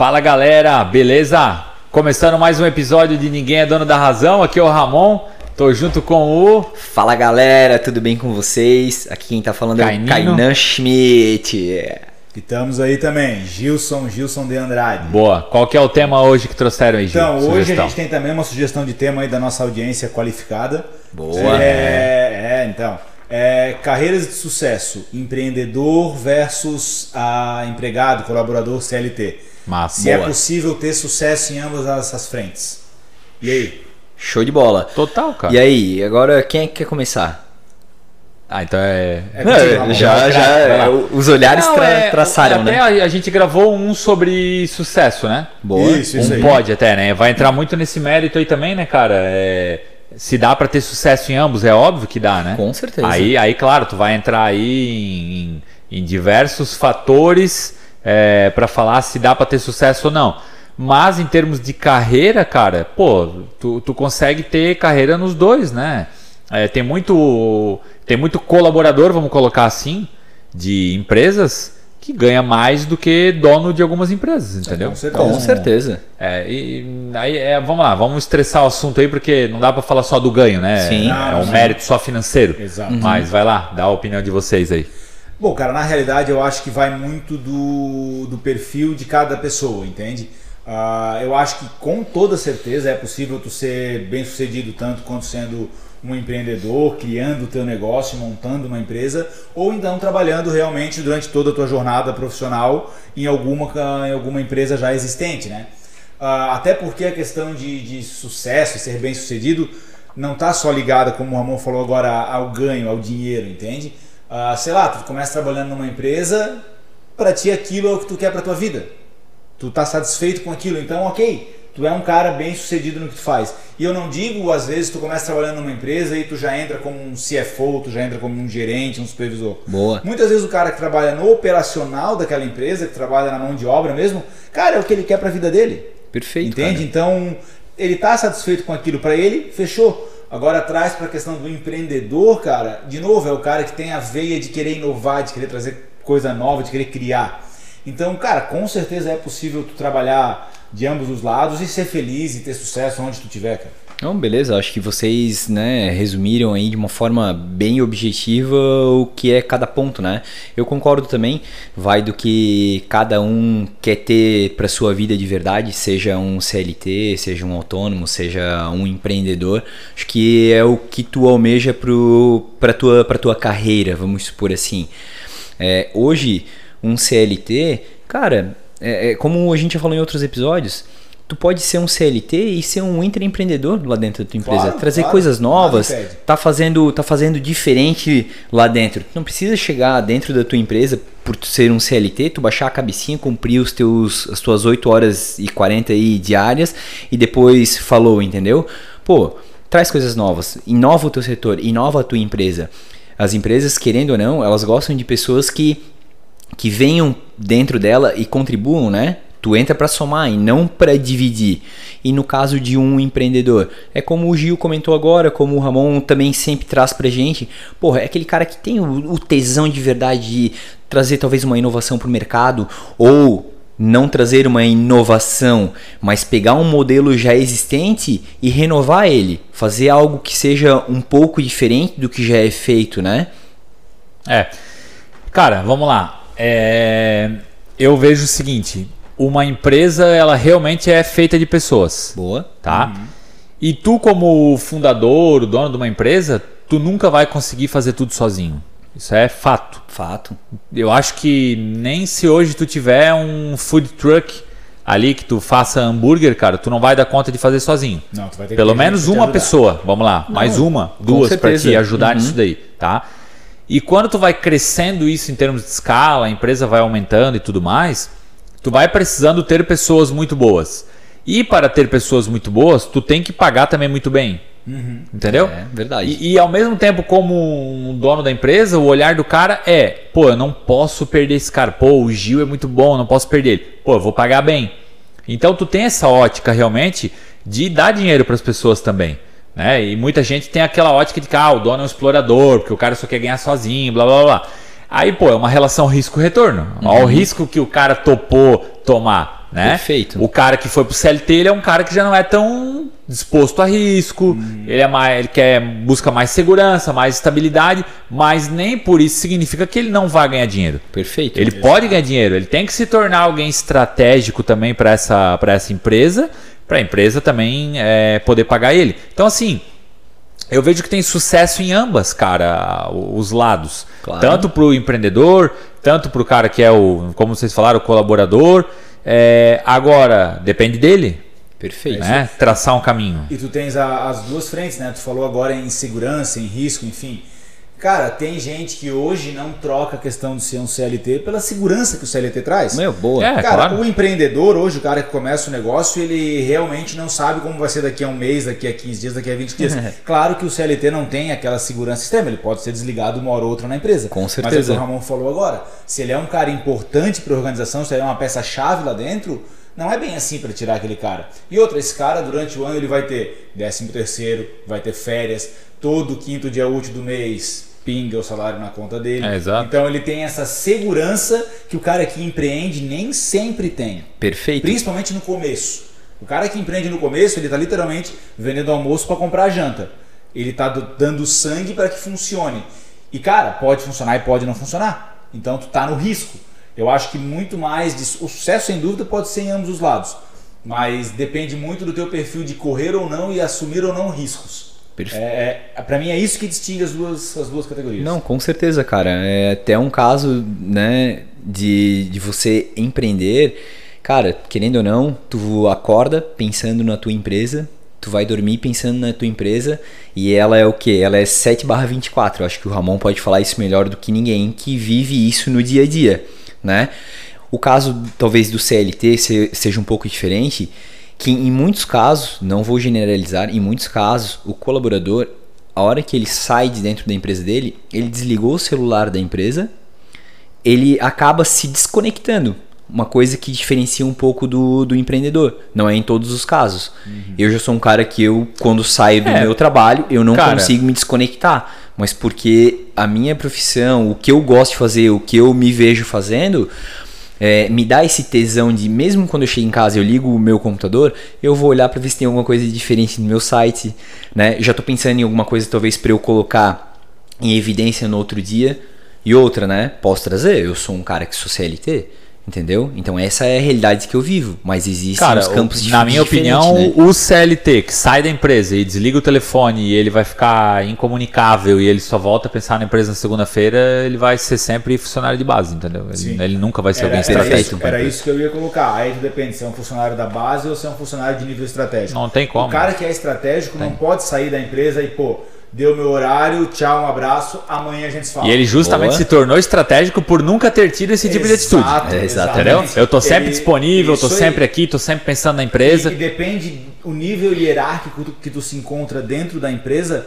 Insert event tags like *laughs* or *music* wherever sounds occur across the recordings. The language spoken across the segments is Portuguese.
Fala galera, beleza? Começando mais um episódio de Ninguém é Dono da Razão, aqui é o Ramon, tô junto com o. Fala galera, tudo bem com vocês? Aqui quem tá falando Cainino. é o Kainan Schmidt. E estamos aí também, Gilson, Gilson de Andrade. Boa, qual que é o tema hoje que trouxeram aí, Gil? Então, hoje Sugestão. a gente tem também uma sugestão de tema aí da nossa audiência qualificada. Boa. É, é então. É, carreiras de sucesso, empreendedor versus a empregado, colaborador CLT. Massa. Se é Boa. possível ter sucesso em ambas essas frentes. E aí? Show de bola. Total, cara. E aí, agora quem é que quer começar? Ah, então é. É Ramon. já, já, lá. os olhares Não, tra é, traçaram, até né? a, a gente gravou um sobre sucesso, né? Boa. Isso, isso um aí. pode até, né? Vai entrar muito nesse mérito aí também, né, cara? É, se dá pra ter sucesso em ambos, é óbvio que dá, né? Com certeza. Aí, aí, claro, tu vai entrar aí em, em diversos fatores é, para falar se dá para ter sucesso ou não. Mas em termos de carreira, cara, pô, tu, tu consegue ter carreira nos dois, né? É, tem muito tem muito colaborador, vamos colocar assim, de empresas que ganha mais do que dono de algumas empresas, entendeu? com certeza. Com certeza. É, e aí, é, vamos lá, vamos estressar o assunto aí, porque não dá para falar só do ganho, né? Sim. É um mérito só financeiro. Exato. Mas vai lá, dá a opinião de vocês aí. Bom, cara, na realidade eu acho que vai muito do, do perfil de cada pessoa, entende? Ah, eu acho que com toda certeza é possível tu ser bem sucedido tanto quanto sendo um empreendedor, criando o teu negócio, montando uma empresa, ou então trabalhando realmente durante toda a tua jornada profissional em alguma, em alguma empresa já existente, né? Ah, até porque a questão de, de sucesso, ser bem sucedido, não está só ligada, como o Ramon falou agora, ao ganho, ao dinheiro, entende? Ah, sei lá, tu começa trabalhando numa empresa, para ti aquilo é o que tu quer para tua vida. Tu tá satisfeito com aquilo, então ok, tu é um cara bem sucedido no que tu faz. E eu não digo, às vezes, tu começa trabalhando numa empresa e tu já entra como um CFO, tu já entra como um gerente, um supervisor. Boa. Muitas vezes o cara que trabalha no operacional daquela empresa, que trabalha na mão de obra mesmo, cara, é o que ele quer para a vida dele. Perfeito. Entende? cara. Então, ele tá satisfeito com aquilo para ele, fechou. Agora traz para a questão do empreendedor, cara, de novo, é o cara que tem a veia de querer inovar, de querer trazer coisa nova, de querer criar. Então, cara, com certeza é possível tu trabalhar de ambos os lados e ser feliz e ter sucesso onde tu tiver, cara. Não, beleza, acho que vocês né, resumiram aí de uma forma bem objetiva o que é cada ponto, né? Eu concordo também, vai do que cada um quer ter para sua vida de verdade, seja um CLT, seja um autônomo, seja um empreendedor. Acho que é o que tu almeja para tua para tua carreira, vamos supor assim. É, hoje um CLT, cara, é, é como a gente já falou em outros episódios, tu pode ser um CLT e ser um intraempreendedor lá dentro da tua empresa, Claro, trazer claro, coisas novas, tá fazendo, tá fazendo diferente lá dentro. Tu não precisa chegar dentro da tua empresa por tu ser um CLT, tu baixar a cabecinha, cumprir os teus as tuas 8 horas e 40 aí diárias e depois falou, entendeu? Pô, traz coisas novas, inova o teu setor, inova a tua empresa. As empresas, querendo ou não, elas gostam de pessoas que que venham dentro dela e contribuam, né? Tu entra para somar e não para dividir. E no caso de um empreendedor, é como o Gil comentou agora, como o Ramon também sempre traz pra gente. Porra, é aquele cara que tem o, tesão de verdade de trazer talvez uma inovação pro mercado ou não trazer uma inovação, mas pegar um modelo já existente e renovar ele, fazer algo que seja um pouco diferente do que já é feito, né? É. Cara, vamos lá. É, Eu vejo o seguinte: uma empresa, ela realmente é feita de pessoas, Boa. tá? E tu, como fundador, dono de uma empresa, tu nunca vai conseguir fazer tudo sozinho. Isso é fato. Fato. Eu acho que nem se hoje tu tiver um food truck ali que tu faça hambúrguer, cara, tu não vai dar conta de fazer sozinho. Não, tu vai ter que Pelo ter menos uma pessoa, vamos lá, mais uma, duas para te ajudar Uhum. nisso daí, tá? E quando tu vai crescendo isso em termos de escala, a empresa vai aumentando e tudo mais, tu vai precisando ter pessoas muito boas. E para ter pessoas muito boas, tu tem que pagar também muito bem. Entendeu? É, verdade. E, e ao mesmo tempo, como um dono da empresa, o olhar do cara é: pô, eu não posso perder esse cara. Pô, o Gil é muito bom, não posso perder ele. Pô, eu vou pagar bem. Então tu tem essa ótica realmente de dar dinheiro para as pessoas também. Né? E muita gente tem aquela ótica de que ah, o dono é um explorador, porque o cara só quer ganhar sozinho, blá blá blá. Aí, pô, é uma relação risco-retorno. Olha o risco que o cara topou tomar. né? Perfeito. O cara que foi pro CLT, ele é um cara que já não é tão disposto a risco, ele é mais, ele quer busca mais segurança, mais estabilidade, mas nem por isso significa que ele não vai ganhar dinheiro. Perfeito. Ele pode ganhar dinheiro, ele tem que se tornar alguém estratégico também para essa, pra essa empresa, para a empresa também é, poder pagar ele. Então, assim, eu vejo que tem sucesso em ambas, cara, os lados. Claro. Tanto para o empreendedor, tanto para o cara que é o, como vocês falaram, o colaborador. É, agora, depende dele, Perfeito. né? Traçar um caminho. E tu tens a- as duas frentes, né? Tu falou agora em segurança, em risco, enfim. Cara, tem gente que hoje não troca a questão de ser um CLT pela segurança que o CLT traz. Meu, boa. É, cara, claro. o empreendedor hoje, o cara que começa o negócio, ele realmente não sabe como vai ser daqui a um mês, daqui a 15 dias, daqui a 20 dias. *laughs* claro que o CLT não tem aquela segurança extrema, ele pode ser desligado uma hora ou outra na empresa. Com Mas é o que certeza. o Ramon falou agora. Se ele é um cara importante para a organização, se ele é uma peça-chave lá dentro, não é bem assim para tirar aquele cara. E outra, esse cara durante o ano ele vai ter 13 terceiro, vai ter férias, todo quinto dia útil do mês pinga o salário na conta dele. É, exato. Então ele tem essa segurança que o cara que empreende nem sempre tem. Perfeito. Principalmente no começo. O cara que empreende no começo, ele está literalmente vendendo almoço para comprar janta. Ele está dando sangue para que funcione. E cara, pode funcionar e pode não funcionar. Então tu tá no risco. Eu acho que muito mais de o sucesso sem dúvida pode ser em ambos os lados, mas depende muito do teu perfil de correr ou não e assumir ou não riscos. Perfeito. É, é, para mim é isso que distingue as duas as duas categorias. Não, com certeza, cara. É até um caso, né, de, de você empreender. Cara, querendo ou não, tu acorda pensando na tua empresa, tu vai dormir pensando na tua empresa e ela é o que? Ela é 7 barra 24. Eu acho que o Ramon pode falar isso melhor do que ninguém que vive isso no dia a dia, né? O caso, talvez, do CLT se- seja um pouco diferente, que em muitos casos, não vou generalizar, em muitos casos, o colaborador, a hora que ele sai de dentro da empresa dele, ele desligou o celular da empresa, ele acaba se desconectando. Uma coisa que diferencia um pouco do, do empreendedor. Não é em todos os casos. Eu já sou um cara que eu, quando saio do É. meu trabalho, eu não Cara. consigo me desconectar. Mas porque a minha profissão, o que eu gosto de fazer, o que eu me vejo fazendo, é, me dá esse tesão de, mesmo quando eu chego em casa eu ligo o meu computador, eu vou olhar para ver se tem alguma coisa diferente no meu site, né? Já tô pensando em alguma coisa talvez para eu colocar em evidência no outro dia. E outra, né? Posso trazer, eu sou um cara que sou CLT, entendeu? Então essa é a realidade que eu vivo, mas existem Cara, os campos o- na minha opinião, né? o CLT que sai da empresa e desliga o telefone e ele vai ficar incomunicável e ele só volta a pensar na empresa na segunda-feira, ele vai ser sempre funcionário de base, entendeu? Ele, ele nunca vai ser Era, alguém era, estratégico. era empresa. isso que eu ia colocar. Aí depende se é um funcionário da base ou se é um funcionário de nível estratégico. Não tem como. O cara que é estratégico não pode sair da empresa e, pô, deu meu horário, tchau, um abraço, amanhã a gente se fala. E ele justamente Boa. se tornou estratégico por nunca ter tido esse tipo de atitude. Exato, É, exatamente. Entendeu? Eu tô sempre Ele- disponível, eu tô sempre aqui, tô sempre pensando na empresa. E, e depende o nível hierárquico tu- que tu se encontra dentro da empresa,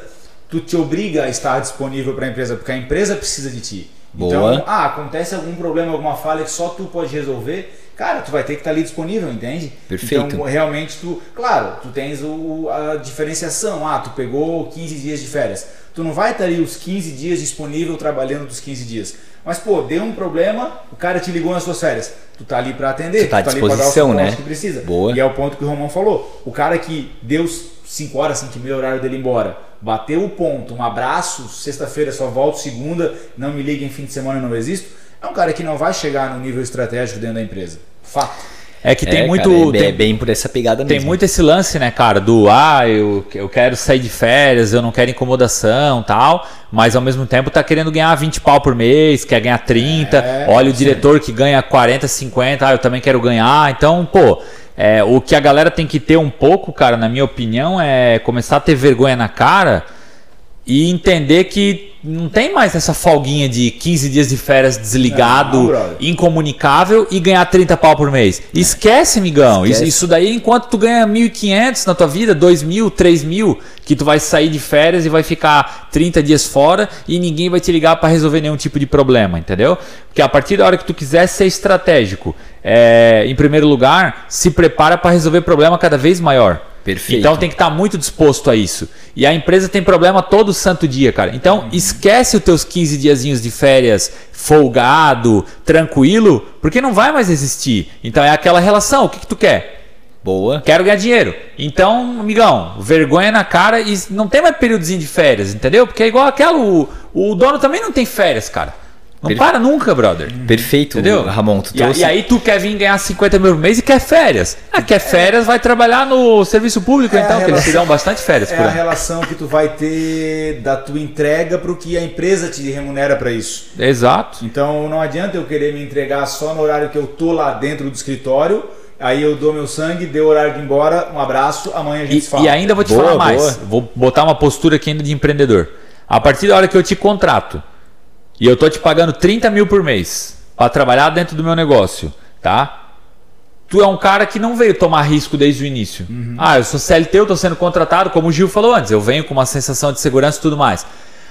tu te obriga a estar disponível para a empresa, porque a empresa precisa de ti. Boa. Então, ah, acontece algum problema, alguma falha que só tu pode resolver, cara, tu vai ter que estar ali disponível, entende? Perfeito. Então, realmente tu, claro, tu tens o, a diferenciação. Ah, tu pegou 15 dias de férias. Tu não vai estar ali os 15 dias disponível trabalhando dos 15 dias. Mas, pô, deu um problema, o cara te ligou nas suas férias. Tu tá ali para atender, Tu tá à ali pra dar né? que precisa. Boa. E é o ponto que o Romão falou. O cara que deu 5 horas, 5 e meia, horário dele embora, bateu o ponto, um abraço, sexta-feira só volto, segunda, não me liguem fim de semana, não existo. É um cara que não vai chegar no nível estratégico dentro da empresa. Fato. É que tem É, muito. cara, é, tem- é bem por essa pegada Tem mesmo. muito esse lance, né, cara, do ah, eu, eu quero sair de férias, eu não quero incomodação tal, mas ao mesmo tempo tá querendo ganhar 20 pau por mês, quer ganhar 30, É, olha o diretor que ganha 40, 50, ah, eu também quero ganhar. Então, pô, é, o que a galera tem que ter um pouco, cara, na minha opinião, é começar a ter vergonha na cara e entender que não tem mais essa folguinha de 15 dias de férias desligado, Não, brother. incomunicável e ganhar 30 pau por mês. Esquece, amigão. Esquece. Isso, isso daí, enquanto tu ganha 1.500 na tua vida, 2.000, 3.000, que tu vai sair de férias e vai ficar 30 dias fora e ninguém vai te ligar para resolver nenhum tipo de problema, entendeu? Porque a partir da hora que tu quiser ser estratégico, é, em primeiro lugar, se prepara para resolver problema cada vez maior. Perfeito. Então tem que estar muito disposto a isso. E a empresa tem problema todo santo dia, cara. Então esquece os teus 15 diazinhos de férias folgado, tranquilo, porque não vai mais existir. Então é aquela relação, o que, que tu quer? Boa. Quero ganhar dinheiro. Então, amigão, vergonha na cara e não tem mais períodozinho de férias, entendeu? Porque é igual aquela. O, o dono também não tem férias, cara. Não Perfe- para nunca, brother. Perfeito, Entendeu? Ramon. Tu E, trouxe... e aí tu quer vir ganhar 50 mil por mês e quer férias. Ah, quer férias, vai trabalhar no serviço público, É então, que eles te relação- dão bastante férias É por a ano. relação que tu vai ter da tua entrega para o que a empresa te remunera para isso. Exato. Então não adianta eu querer me entregar só no horário que eu tô lá dentro do escritório. Aí eu dou meu sangue, deu horário de ir embora, um abraço, amanhã a gente E, fala. e ainda vou te Boa, falar mais. boa. Vou botar uma postura aqui ainda de empreendedor. A partir da hora que eu te contrato e eu tô te pagando 30 mil por mês para trabalhar dentro do meu negócio, tá? Tu é um cara que não veio tomar risco desde o início. Ah, eu sou CLT, eu tô sendo contratado, como o Gil falou antes, eu venho com uma sensação de segurança e tudo mais.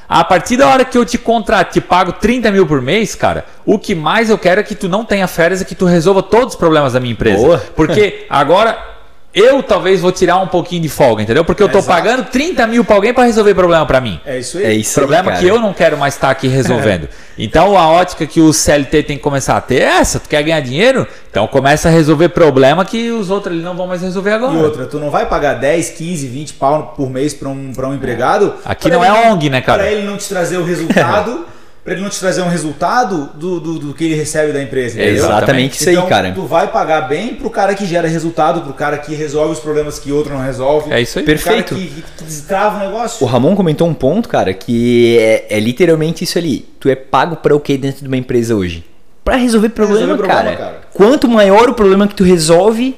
A partir da hora que eu te contrato, te pago 30 mil por mês, cara, o que mais eu quero é que tu não tenha férias e que tu resolva todos os problemas da minha empresa. Boa. Porque *laughs* agora eu talvez vou tirar um pouquinho de folga, entendeu? Porque eu tô Exato. pagando 30 mil pra alguém pra resolver problema pra mim. É isso aí. É isso Problema aí, que eu não quero mais estar aqui resolvendo. *laughs* Então a ótica que o CLT tem que começar a ter é essa. Tu quer ganhar dinheiro? Então começa a resolver problema que os outros ali não vão mais resolver agora. E outra, tu não vai pagar 10, 15, 20 pau por mês para um, pra um empregado. Aqui pra não ele é ONG, né, cara? Para ele não te trazer o resultado, *laughs* para ele não te trazer um resultado do, do, do que ele recebe da empresa. É? Exatamente isso então, aí, cara. Tu vai pagar bem pro cara que gera resultado, pro cara que resolve os problemas que outro não resolve. É isso aí. Perfeito. cara que, que destrava o negócio. O Ramon comentou um ponto, cara, que é, é literalmente isso ali. Tu é pago pra o que dentro de uma empresa hoje? Pra resolver problema, resolver problema, cara. cara. Quanto maior o problema que tu resolve,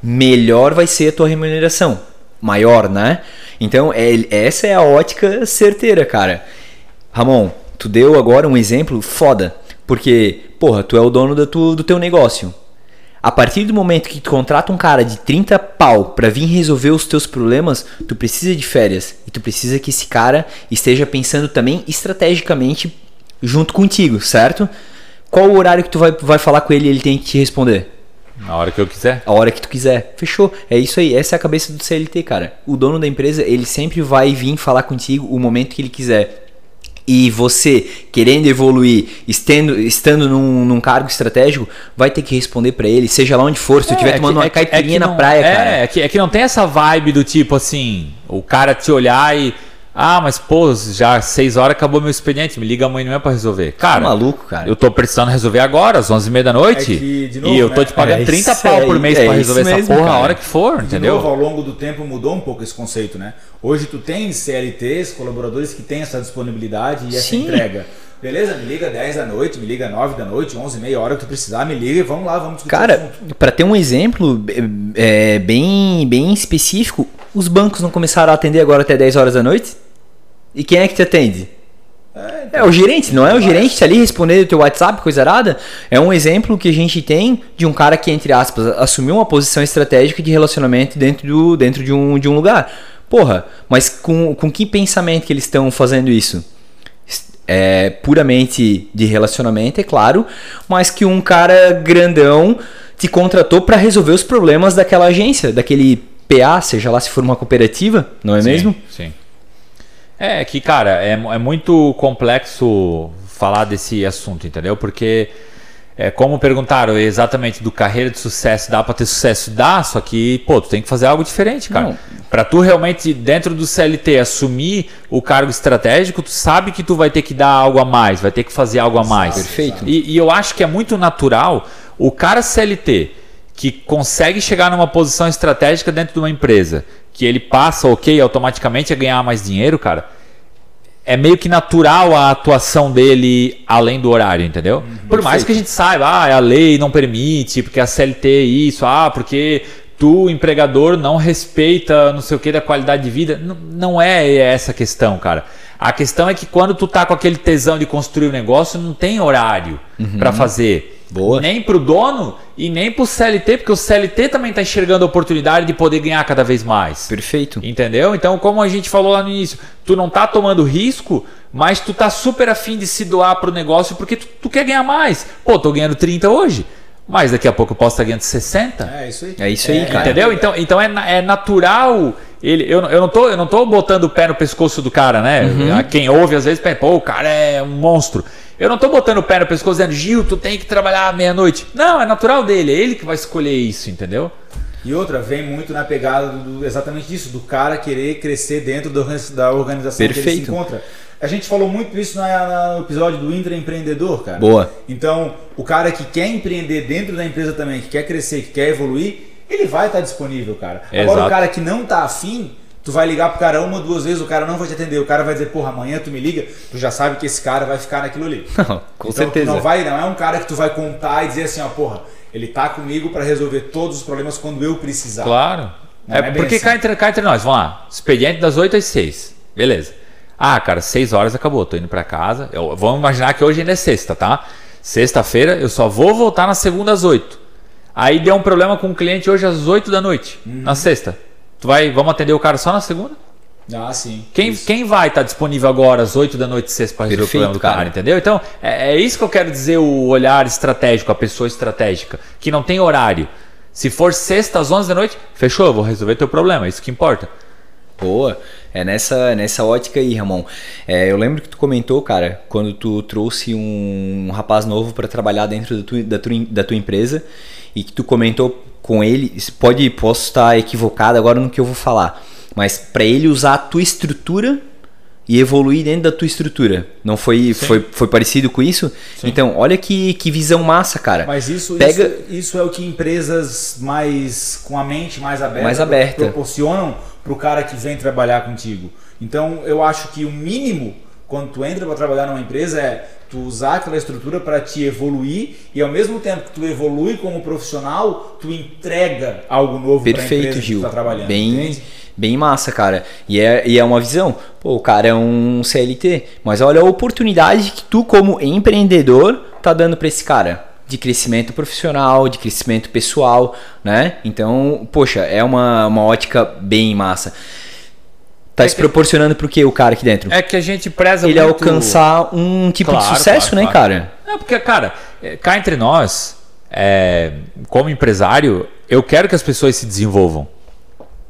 melhor vai ser a tua remuneração. Maior, né? Então, é, essa é a ótica certeira, cara. Ramon, tu deu agora um exemplo foda. Porque, porra, tu é o dono do, tu, do teu negócio. A partir do momento que tu contrata um cara de 30 pau pra vir resolver os teus problemas, tu precisa de férias. E tu precisa que esse cara esteja pensando também estrategicamente junto contigo, certo? Qual o horário que tu vai, vai falar com ele e ele tem que te responder? Na hora que eu quiser. A hora que tu quiser. Fechou. É isso aí. Essa é a cabeça do CLT, cara. O dono da empresa, ele sempre vai vir falar contigo o momento que ele quiser. E você, querendo evoluir, estando, estando num, num cargo estratégico, vai ter que responder pra ele, seja lá onde for. Se tu estiver É tomando que- uma é é caipirinha que na praia, é, cara. É que, é que não tem essa vibe do tipo assim, o cara te olhar e. Ah, mas pô, já seis horas acabou meu expediente, me liga amanhã pra resolver. Cara, Tá maluco, cara. eu tô precisando resolver agora, às 11h30 da noite. É que, de novo, e eu tô né? te pagando É 30 isso pau por mês é pra isso resolver essa mesmo, porra a cara. hora que for, De entendeu? novo, ao longo do tempo mudou um pouco esse conceito, né? Hoje tu tens CLTs, colaboradores que têm essa disponibilidade e essa Sim. entrega. Beleza? Me liga 10 da noite, me liga 9 da noite, 11 e meia hora que tu precisar, me liga e vamos lá, vamos discutir Cara, pra ter um exemplo é, bem, bem específico, os bancos não começaram a atender agora até 10 horas da noite? E quem é que te atende? É, É o gerente, não é o gerente tá ali respondendo o teu WhatsApp, coisa arada? É um exemplo que a gente tem de um cara que, entre aspas, assumiu uma posição estratégica de relacionamento dentro, do, dentro de, um, de um lugar. Porra, mas com, com que pensamento que eles estão fazendo isso? É puramente de relacionamento, é claro, mas que um cara grandão te contratou para resolver os problemas daquela agência, daquele PA, seja lá se for uma cooperativa, não é Sim, mesmo? Sim. É que, cara, é, é muito complexo falar desse assunto, entendeu? Porque, é, como perguntaram exatamente do carreira de sucesso, dá pra ter sucesso? Dá, só que, pô, tu tem que fazer algo diferente, cara. Pra tu realmente, dentro do CLT, assumir o cargo estratégico, tu sabe que tu vai ter que dar algo a mais, vai ter que fazer algo a mais. Perfeito. E, e eu acho que é muito natural o cara CLT que consegue chegar numa posição estratégica dentro de uma empresa, que ele passa, ok, automaticamente a ganhar mais dinheiro, cara. É meio que natural a atuação dele além do horário, entendeu? Por mais que a gente saiba, ah, a lei não permite, porque a CLT é isso, ah, porque tu, empregador, não respeita não sei o que da qualidade de vida. N- não é essa a questão, cara. A questão é que quando tu tá com aquele tesão de construir o negócio, não tem horário pra fazer. Boa. Nem pro dono e nem pro CLT, porque o CLT também tá enxergando a oportunidade de poder ganhar cada vez mais. Perfeito. Entendeu? Então, como a gente falou lá no início, tu não tá tomando risco, mas tu tá super afim de se doar pro negócio porque tu, tu quer ganhar mais. Pô, tô ganhando 30 hoje. mas daqui a pouco eu posso estar ganhando 60. É isso aí. É isso aí, cara. Entendeu? Então, então é, é natural. Ele, eu, eu, não tô, eu não tô botando o pé no pescoço do cara, né? Uhum. A Quem ouve às vezes pensa, pô, o cara é um monstro. Eu não tô botando o pé no pescoço dizendo, Gil, tu tem que trabalhar à meia-noite. Não, é natural dele, é ele que vai escolher isso, entendeu? E outra, vem muito na pegada do, exatamente disso, do cara querer crescer dentro da organi- da organização que ele se Perfeito. encontra. A gente falou muito isso na- na- no episódio do intraempreendedor, cara. Boa. Então, o cara que quer empreender dentro da empresa também, que quer crescer, que quer evoluir, ele vai estar disponível, cara. Agora, Exato. o cara que não tá afim, tu vai ligar pro cara uma, duas vezes, o cara não vai te atender. O cara vai dizer, porra, amanhã tu me liga, tu já sabe que esse cara vai ficar naquilo ali. *laughs* Não, com Então, certeza. Não, vai, não é um cara que tu vai contar e dizer assim, ó, porra, ele tá comigo pra resolver todos os problemas quando eu precisar. Claro. Não É, é porque assim. cá, entre, cá entre nós, vamos lá. Expediente das 8 às 6. Beleza. Ah, cara, 6 horas acabou. Tô indo pra casa. Eu, vamos imaginar que hoje ainda é sexta, tá? Sexta-feira eu só vou voltar na segunda às 8. Aí deu um problema com o cliente hoje às 8 da noite, Uhum. na sexta. Tu vai, vamos atender o cara só na segunda? Ah, sim. Quem, Isso. quem vai estar disponível agora às 8 da noite sexta para resolver Perfeito, o problema do cara, cara. entendeu? Então, é, é isso que eu quero dizer o olhar estratégico, a pessoa estratégica, que não tem horário. Se for sexta às 11 da noite, fechou, eu vou resolver teu problema, é isso que importa. Boa. É nessa, nessa ótica aí, Ramon. É, eu lembro que tu comentou, cara, quando tu trouxe um, um rapaz novo para trabalhar dentro da tua, da, tua, da tua empresa e que tu comentou com ele, pode posso estar equivocado agora no que eu vou falar, mas para ele usar a tua estrutura e evoluir dentro da tua estrutura. Não foi, foi, foi parecido com isso? Então, olha que, que visão massa, cara. Mas isso, Pega- isso, isso é o que empresas mais com a mente mais aberta, Mais aberta. proporcionam para o cara que vem trabalhar contigo. Então eu acho que o mínimo quando tu entra para trabalhar numa empresa é tu usar aquela estrutura para te evoluir e ao mesmo tempo que tu evolui como profissional, tu entrega algo novo para a empresa que Gil. tu tá trabalhando. bem, entende? bem massa, cara. E é, e é uma visão. Pô, o cara é um CLT, mas olha a oportunidade que tu, como empreendedor, tá dando para esse cara. De crescimento profissional, de crescimento pessoal, né? Então, poxa, é uma, uma ótica bem massa. Tá É se proporcionando pro que o cara aqui dentro? É que a gente preza Ele muito... alcançar um tipo Claro, de sucesso, claro, né, claro. cara? É porque, cara, é, cá entre nós, é, como empresário, eu quero que as pessoas se desenvolvam.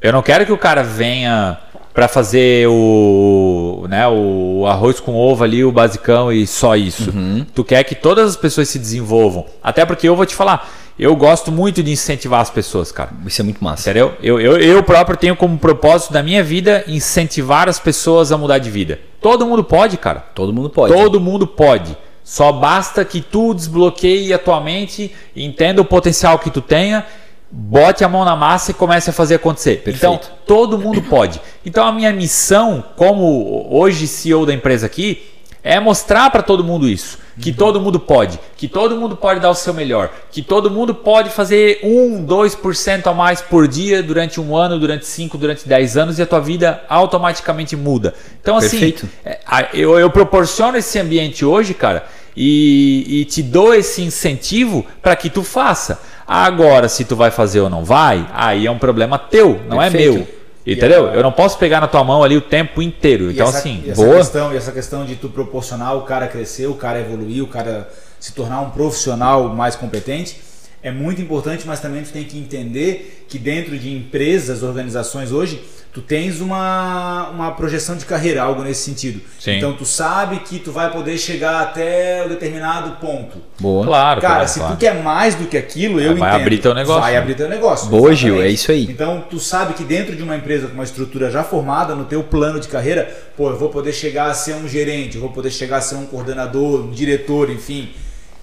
Eu não quero que o cara venha para fazer o, né, o arroz com ovo ali, o basicão e só isso. Tu quer que todas as pessoas se desenvolvam. Até porque eu vou te falar, eu gosto muito de incentivar as pessoas, cara. Isso é muito massa. Entendeu? Eu, eu, eu próprio tenho como propósito da minha vida incentivar as pessoas a mudar de vida. Todo mundo pode, cara. Todo mundo pode. Todo mundo pode. Só basta que tu desbloqueie a tua mente, entenda o potencial que tu tenha, bote a mão na massa e comece a fazer acontecer. Perfeito. Então, todo mundo pode. Então, a minha missão, como hoje CEO da empresa aqui, é mostrar para todo mundo isso. Que todo mundo pode. Que todo mundo pode dar o seu melhor. Que todo mundo pode fazer 1, 2% a mais por dia durante um ano, durante 5, durante 10 anos e a tua vida automaticamente muda. Então, assim, é, eu, eu proporciono esse ambiente hoje, cara, e, e te dou esse incentivo para que tu faça. Agora, se tu vai fazer ou não vai, aí é um problema teu, não é Perfeito. meu. Entendeu? a- Eu não posso pegar na tua mão ali o tempo inteiro. E Então, essa, assim, e essa boa. Questão, e essa questão de tu proporcionar o cara crescer, o cara evoluir, o cara se tornar um profissional mais competente é muito importante, mas também tu tem que entender que dentro de empresas, organizações hoje, tu tens uma, uma projeção de carreira, algo nesse sentido. Sim. Então tu sabe que tu vai poder chegar até um determinado ponto. Boa. Claro, Cara, claro, se claro. tu quer mais do que aquilo, eu Vai entendo. abrir teu negócio. Vai abrir teu negócio. Boa, Gil, é isso aí. Então, tu sabe que dentro de uma empresa com uma estrutura já formada no teu plano de carreira, pô, eu vou poder chegar a ser um gerente, eu vou poder chegar a ser um coordenador, um diretor, enfim.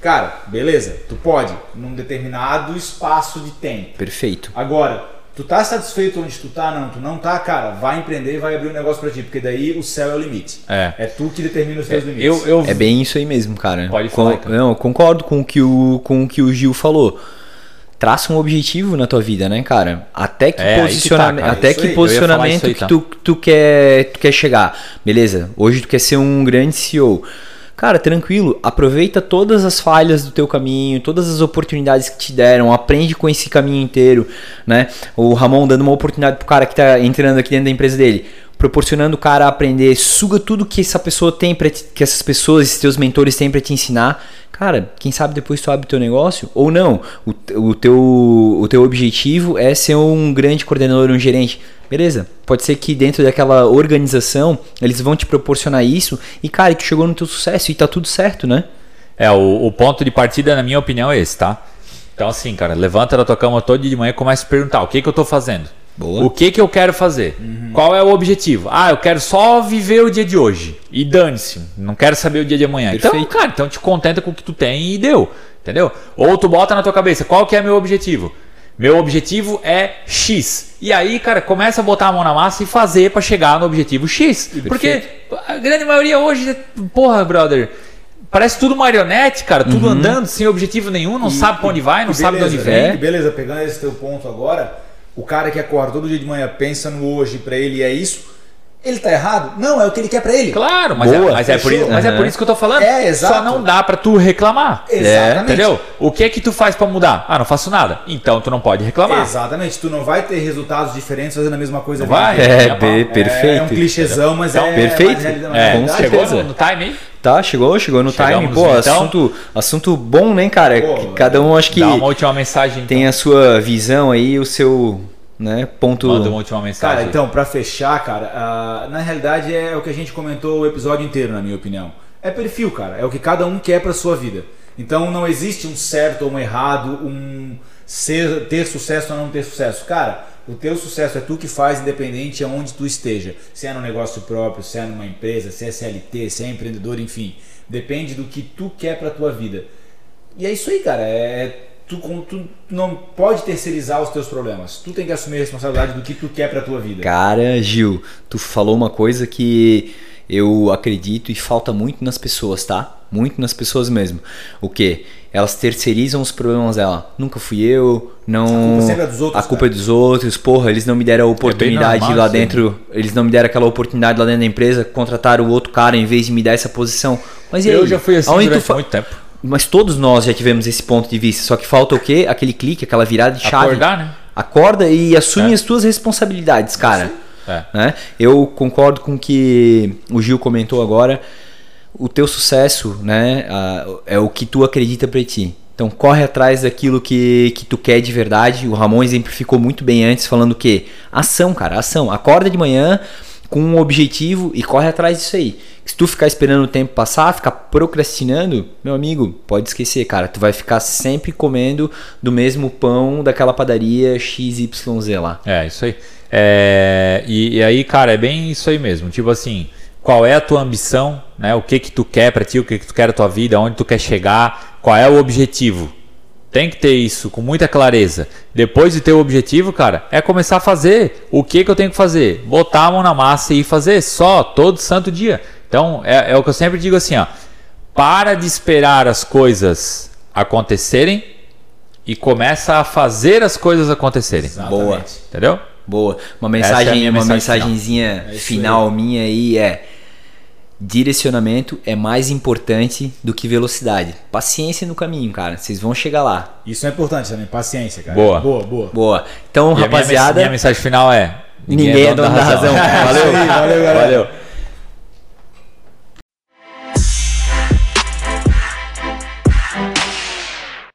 Cara, beleza, tu pode, num determinado espaço de tempo. Perfeito. Agora, tu tá satisfeito onde tu tá? Não, tu não tá, cara, vai empreender e vai abrir um negócio pra ti, porque daí o céu é o limite. É. É tu que determina os teus limites. Eu, eu, É bem isso aí mesmo, cara. Pode Com- falar, cara. Não, eu concordo com o que o, com o que o Gil falou. Traça um objetivo na tua vida, né, cara? Até que É, aí que tá, até que falar posicionamento aí, que tá. tu, tu quer, tu quer chegar. Beleza? Hoje tu quer ser um grande CEO. Cara, tranquilo, aproveita todas as falhas do teu caminho, todas as oportunidades que te deram, aprende com esse caminho inteiro, né? O Ramon dando uma oportunidade pro cara que tá entrando aqui dentro da empresa dele. Proporcionando o cara aprender, suga tudo que essa pessoa tem para que essas pessoas, esses teus mentores têm para te ensinar. Cara, quem sabe depois tu abre teu negócio ou não. O, o, teu, o teu objetivo é ser um grande coordenador, um gerente. Beleza, pode ser que dentro daquela organização eles vão te proporcionar isso e, cara, tu chegou no teu sucesso e tá tudo certo, né? É, o, o ponto de partida, na minha opinião, é esse, tá? Então, assim, cara, levanta da tua cama todo dia de manhã e começa a perguntar: o que, que eu tô fazendo? Boa. O que, que eu quero fazer? Uhum. Qual é o objetivo? Ah, eu quero só viver o dia de hoje. E dane-se. Não quero saber o dia de amanhã. Então, Perfeito. Então, cara, então te contenta com o que tu tem e deu. Entendeu? Ou tu bota na tua cabeça, qual que é meu objetivo? Meu objetivo é X. E aí, cara, começa a botar a mão na massa e fazer para chegar no objetivo X. Porque a grande maioria hoje, porra, brother, parece tudo marionete, cara, tudo uhum. andando sem objetivo nenhum, não e, sabe para onde vai, não beleza, sabe de onde vem. Beleza, pegando esse teu ponto agora, o cara que acorda todo dia de manhã pensa no hoje, para ele é isso. Ele tá errado? Não, é o que ele quer para ele. Claro, mas, é, Boa, é, mas, é por isso, mas é por isso que eu tô falando. É, exato. Só não dá para tu reclamar. Exatamente. Entendeu? O que é que tu faz para mudar? Ah, não faço nada. Então tu não pode reclamar. Exatamente. Tu não vai ter resultados diferentes fazendo a mesma coisa. Não vai? É, é, perfeito. É um clichêzão, mas então, é perfeito. É, com certeza. Chegou no time aí? Tá, chegou, chegou no Chegamos, time. Pô, então. assunto, assunto bom, né, cara? Pô, Cada um acho que dá uma última mensagem. Tem então. a sua visão aí, o seu né? Ponto. Manda uma última mensagem. Cara, então, para fechar, cara, uh, na realidade é o que a gente comentou o episódio inteiro, na minha opinião. É perfil, cara. É o que cada um quer para sua vida. Então não existe um certo ou um errado, um ser, ter sucesso ou não ter sucesso. Cara, o teu sucesso é tu que faz, independente aonde tu esteja. Se é no negócio próprio, se é numa empresa, se é CLT, se é empreendedor, enfim. Depende do que tu quer pra tua vida. E é isso aí, cara. É tu, tu não pode terceirizar os teus problemas. Tu tem que assumir a responsabilidade do que tu quer pra tua vida. Cara, Gil, tu falou uma coisa que eu acredito e falta muito nas pessoas, tá? Muito nas pessoas mesmo. O que? Elas terceirizam os problemas dela. Nunca fui eu, não. A culpa, é dos outros, a culpa é dos outros, porra, eles não me deram a é oportunidade é normal, lá dentro. Eles não me deram aquela oportunidade lá dentro da empresa, contrataram o outro cara em vez de me dar essa posição. Mas eu aí? já fui assim Aonde durante fa... muito tempo. Mas todos nós já tivemos esse ponto de vista. Só que falta o quê? Aquele clique, aquela virada de chave. Acordar, né? Acorda e assume é. as tuas responsabilidades, cara. É. Né? Eu concordo com o que o Gil comentou agora. O teu sucesso né, é o que tu acredita para ti. Então corre atrás daquilo que, que tu quer de verdade. O Ramon exemplificou muito bem antes, falando o quê? Ação, cara, ação. Acorda de manhã, com um objetivo e corre atrás disso aí. Se tu ficar esperando o tempo passar, ficar procrastinando, meu amigo, pode esquecer, cara. Tu vai ficar sempre comendo do mesmo pão daquela padaria XYZ lá. É, isso aí. É, e, e, aí, cara, é bem isso aí mesmo. Tipo assim, qual é a tua ambição, né? O que que tu quer para ti, o que que tu quer na tua vida, onde tu quer chegar, qual é o objetivo? Tem que ter isso com muita clareza. Depois de ter o objetivo, cara, é começar a fazer. O que, que eu tenho que fazer? Botar a mão na massa e fazer só, todo santo dia. Então, é, é o que eu sempre digo assim, ó. Para de esperar as coisas acontecerem e começa a fazer as coisas acontecerem. Exatamente. Boa. Entendeu? Boa. Uma mensagem, é uma mensagenzinha final, é final minha aí é direcionamento é mais importante do que velocidade. Paciência no caminho, cara. Vocês vão chegar lá. Isso é importante também, paciência, cara. Boa. Boa, boa. Boa. Então, e rapaziada. A minha, minha, mensagem final é: ninguém, ninguém é dono da razão. razão. *laughs* valeu, valeu, galera. Valeu.